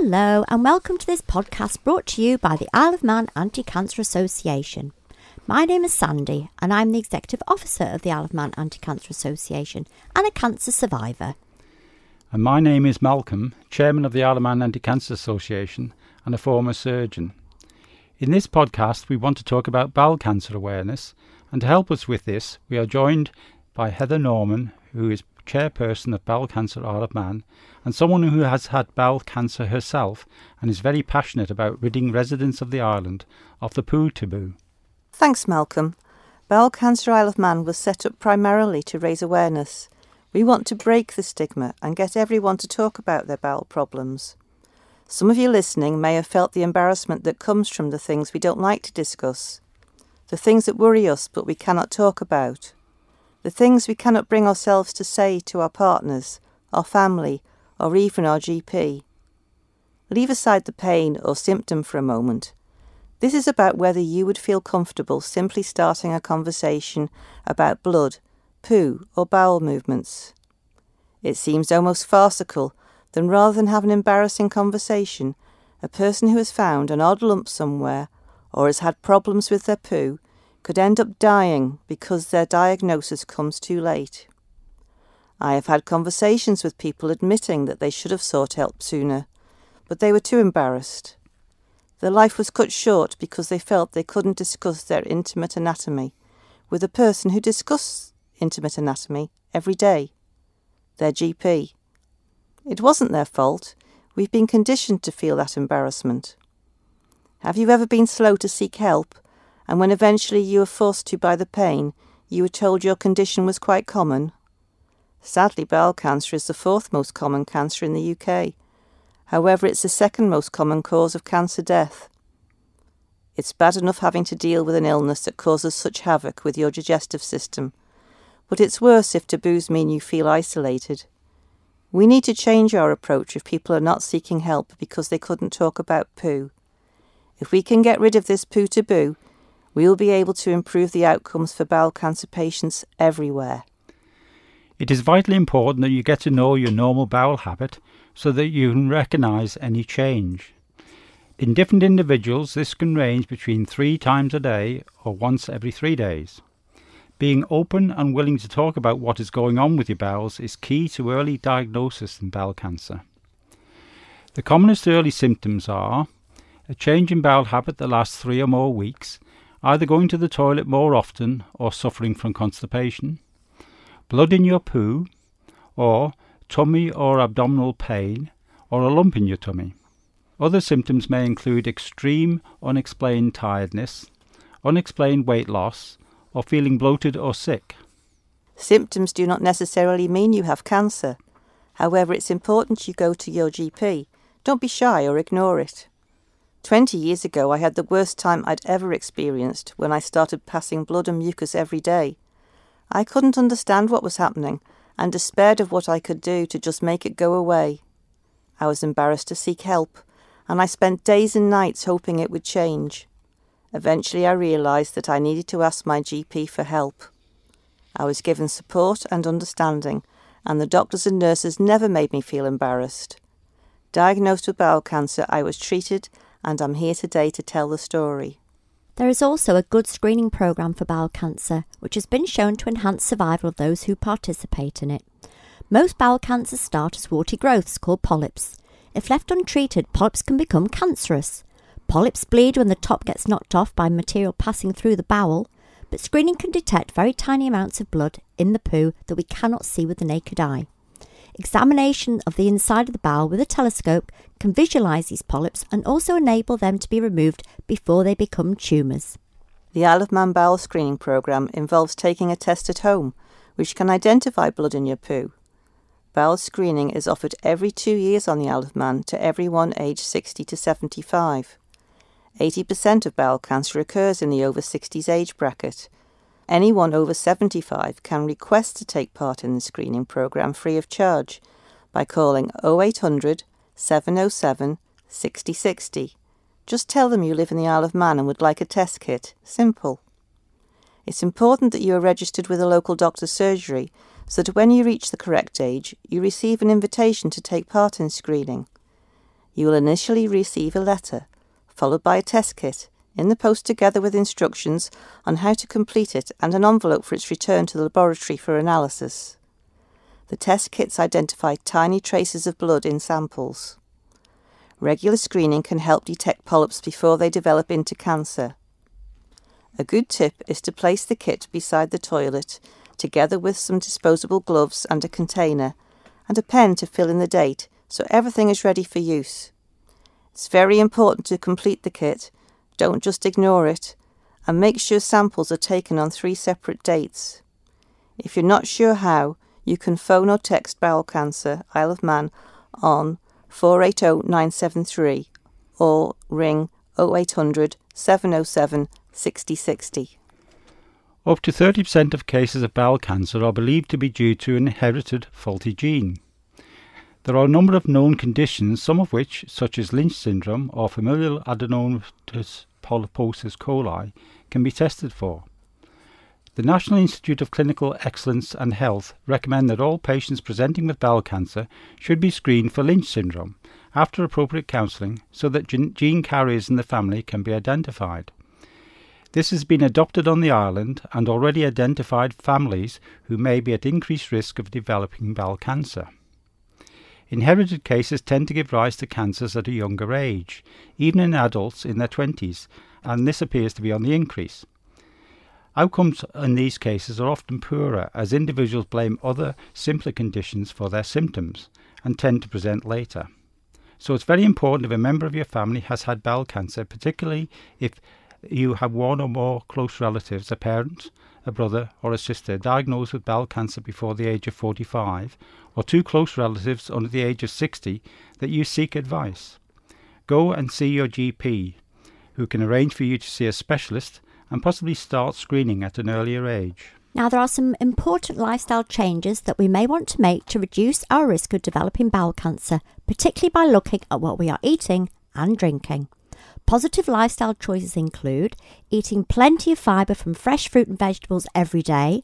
Hello, and welcome to this podcast brought to you by the Isle of Man Anti Cancer Association. My name is Sandy, and I'm the Executive Officer of the Isle of Man Anti Cancer Association and a cancer survivor. And my name is Malcolm, Chairman of the Isle of Man Anti Cancer Association and a former surgeon. In this podcast, we want to talk about bowel cancer awareness, and to help us with this, we are joined by Heather Norman, who is chairperson of Bowel Cancer Isle of Man, and someone who has had bowel cancer herself and is very passionate about ridding residents of the island of the poo taboo. Thanks, Malcolm. Bowel Cancer Isle of Man was set up primarily to raise awareness. We want to break the stigma and get everyone to talk about their bowel problems. Some of you listening may have felt the embarrassment that comes from the things we don't like to discuss, the things that worry us but we cannot talk about, the things we cannot bring ourselves to say to our partners, our family, or even our GP. Leave aside the pain or symptom for a moment this is about whether you would feel comfortable simply starting a conversation about blood, poo, or bowel movements. It seems almost farcical that rather than have an embarrassing conversation, a person who has found an odd lump somewhere or has had problems with their poo could end up dying because their diagnosis comes too late. I have had conversations with people admitting that they should have sought help sooner, but they were too embarrassed. Their life was cut short because they felt they couldn't discuss their intimate anatomy with a person who discussed intimate anatomy every day, their GP. It wasn't their fault. We've been conditioned to feel that embarrassment. Have you ever been slow to seek help, and when eventually you were forced to by the pain, you were told your condition was quite common? Sadly, bowel cancer is the fourth most common cancer in the UK However, it's the second most common cause of cancer death. It's bad enough having to deal with an illness that causes such havoc with your digestive system, but it's worse if taboos mean you feel isolated. We need to change our approach if people are not seeking help because they couldn't talk about poo. If we can get rid of this poo taboo, we will be able to improve the outcomes for bowel cancer patients everywhere. It is vitally important that you get to know your normal bowel habit so that you can recognize any change. In different individuals, this can range between three times a day or once every three days. Being open and willing to talk about what is going on with your bowels is key to early diagnosis in bowel cancer. The commonest early symptoms are a change in bowel habit that lasts three or more weeks, either going to the toilet more often or suffering from constipation, blood in your poo, or tummy or abdominal pain, or a lump in your tummy. Other symptoms may include extreme unexplained tiredness, unexplained weight loss, or feeling bloated or sick. Symptoms do not necessarily mean you have cancer. However, it's important you go to your GP. Don't be shy or ignore it. Twenty years ago, I had the worst time I'd ever experienced when I started passing blood and mucus every day. I couldn't understand what was happening and despaired of what I could do to just make it go away. I was embarrassed to seek help, and I spent days and nights hoping it would change. Eventually, I realised that I needed to ask my GP for help. I was given support and understanding, and the doctors and nurses never made me feel embarrassed. Diagnosed with bowel cancer, I was treated, and I'm here today to tell the story. There is also a good screening programme for bowel cancer, which has been shown to enhance survival of those who participate in it. Most bowel cancers start as warty growths called polyps. If left untreated, polyps can become cancerous. Polyps bleed when the top gets knocked off by material passing through the bowel, but screening can detect very tiny amounts of blood in the poo that we cannot see with the naked eye. Examination of the inside of the bowel with a telescope can visualize these polyps and also enable them to be removed before they become tumours. The Isle of Man bowel screening programme involves taking a test at home, which can identify blood in your poo. Bowel screening is offered every two years on the Isle of Man to everyone aged 60 to 75. 80% of bowel cancer occurs in the over 60s age bracket, Anyone over 75 can request to take part in the screening programme free of charge by calling 0800 707 6060. Just tell them you live in the Isle of Man and would like a test kit. Simple. It's important that you are registered with a local doctor's surgery so that when you reach the correct age, you receive an invitation to take part in screening. You will initially receive a letter, followed by a test kit, in the post together with instructions on how to complete it and an envelope for its return to the laboratory for analysis. The test kits identify tiny traces of blood in samples. Regular screening can help detect polyps before they develop into cancer. A good tip is to place the kit beside the toilet, together with some disposable gloves and a container, and a pen to fill in the date so everything is ready for use. It's very important to complete the kit, don't just ignore it, and make sure samples are taken on three separate dates. If you're not sure how, you can phone or text Bowel Cancer Isle of Man on 480973 or ring 0800 707 6060. Up to 30% of cases of bowel cancer are believed to be due to an inherited faulty gene. There are a number of known conditions, some of which, such as Lynch syndrome or familial adenomatous polyposis coli, can be tested for. The National Institute of Clinical Excellence and Health recommend that all patients presenting with bowel cancer should be screened for Lynch syndrome after appropriate counselling so that gene carriers in the family can be identified. This has been adopted on the island and already identified families who may be at increased risk of developing bowel cancer. Inherited cases tend to give rise to cancers at a younger age, even in adults in their 20s, and this appears to be on the increase. Outcomes in these cases are often poorer as individuals blame other simpler conditions for their symptoms and tend to present later. So it's very important if a member of your family has had bowel cancer, particularly if you have one or more close relatives, a parent, a brother, or a sister diagnosed with bowel cancer before the age of 45, or two close relatives under the age of 60, that you seek advice. Go and see your GP, who can arrange for you to see a specialist and possibly start screening at an earlier age. Now, there are some important lifestyle changes that we may want to make to reduce our risk of developing bowel cancer, particularly by looking at what we are eating and drinking. Positive lifestyle choices include eating plenty of fibre from fresh fruit and vegetables every day,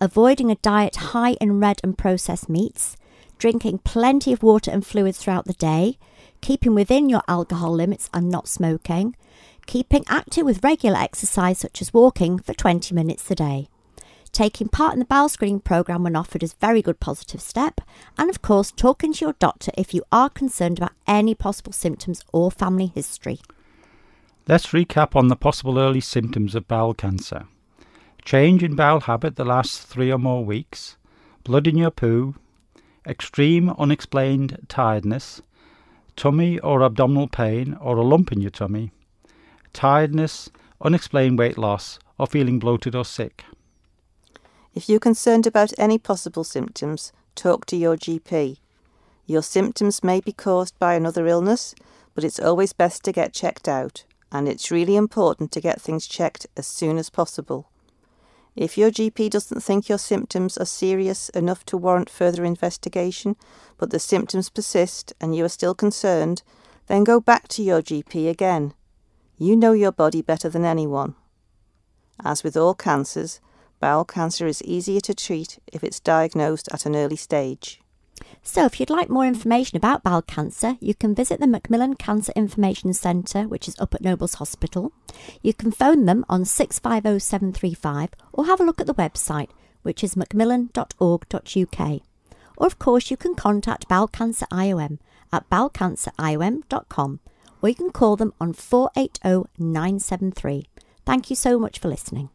avoiding a diet high in red and processed meats, drinking plenty of water and fluids throughout the day, keeping within your alcohol limits and not smoking, keeping active with regular exercise such as walking for 20 minutes a day. Taking part in the bowel screening program when offered is a very good positive step, and of course, talking to your doctor if you are concerned about any possible symptoms or family history. Let's recap on the possible early symptoms of bowel cancer. Change in bowel habit that lasts three or more weeks, blood in your poo, extreme unexplained tiredness, tummy or abdominal pain or a lump in your tummy, tiredness, unexplained weight loss, or feeling bloated or sick. If you're concerned about any possible symptoms, talk to your GP. Your symptoms may be caused by another illness, but it's always best to get checked out and it's really important to get things checked as soon as possible. If your GP doesn't think your symptoms are serious enough to warrant further investigation, but the symptoms persist and you are still concerned, then go back to your GP again. You know your body better than anyone. As with all cancers, bowel cancer is easier to treat if it's diagnosed at an early stage. So, if you'd like more information about bowel cancer, you can visit the Macmillan Cancer Information Centre, which is up at Nobles Hospital. You can phone them on 650735 or have a look at the website, which is macmillan.org.uk. Or, of course, you can contact Bowel Cancer IOM at bowelcanceriom.com or you can call them on 480 973. Thank you so much for listening.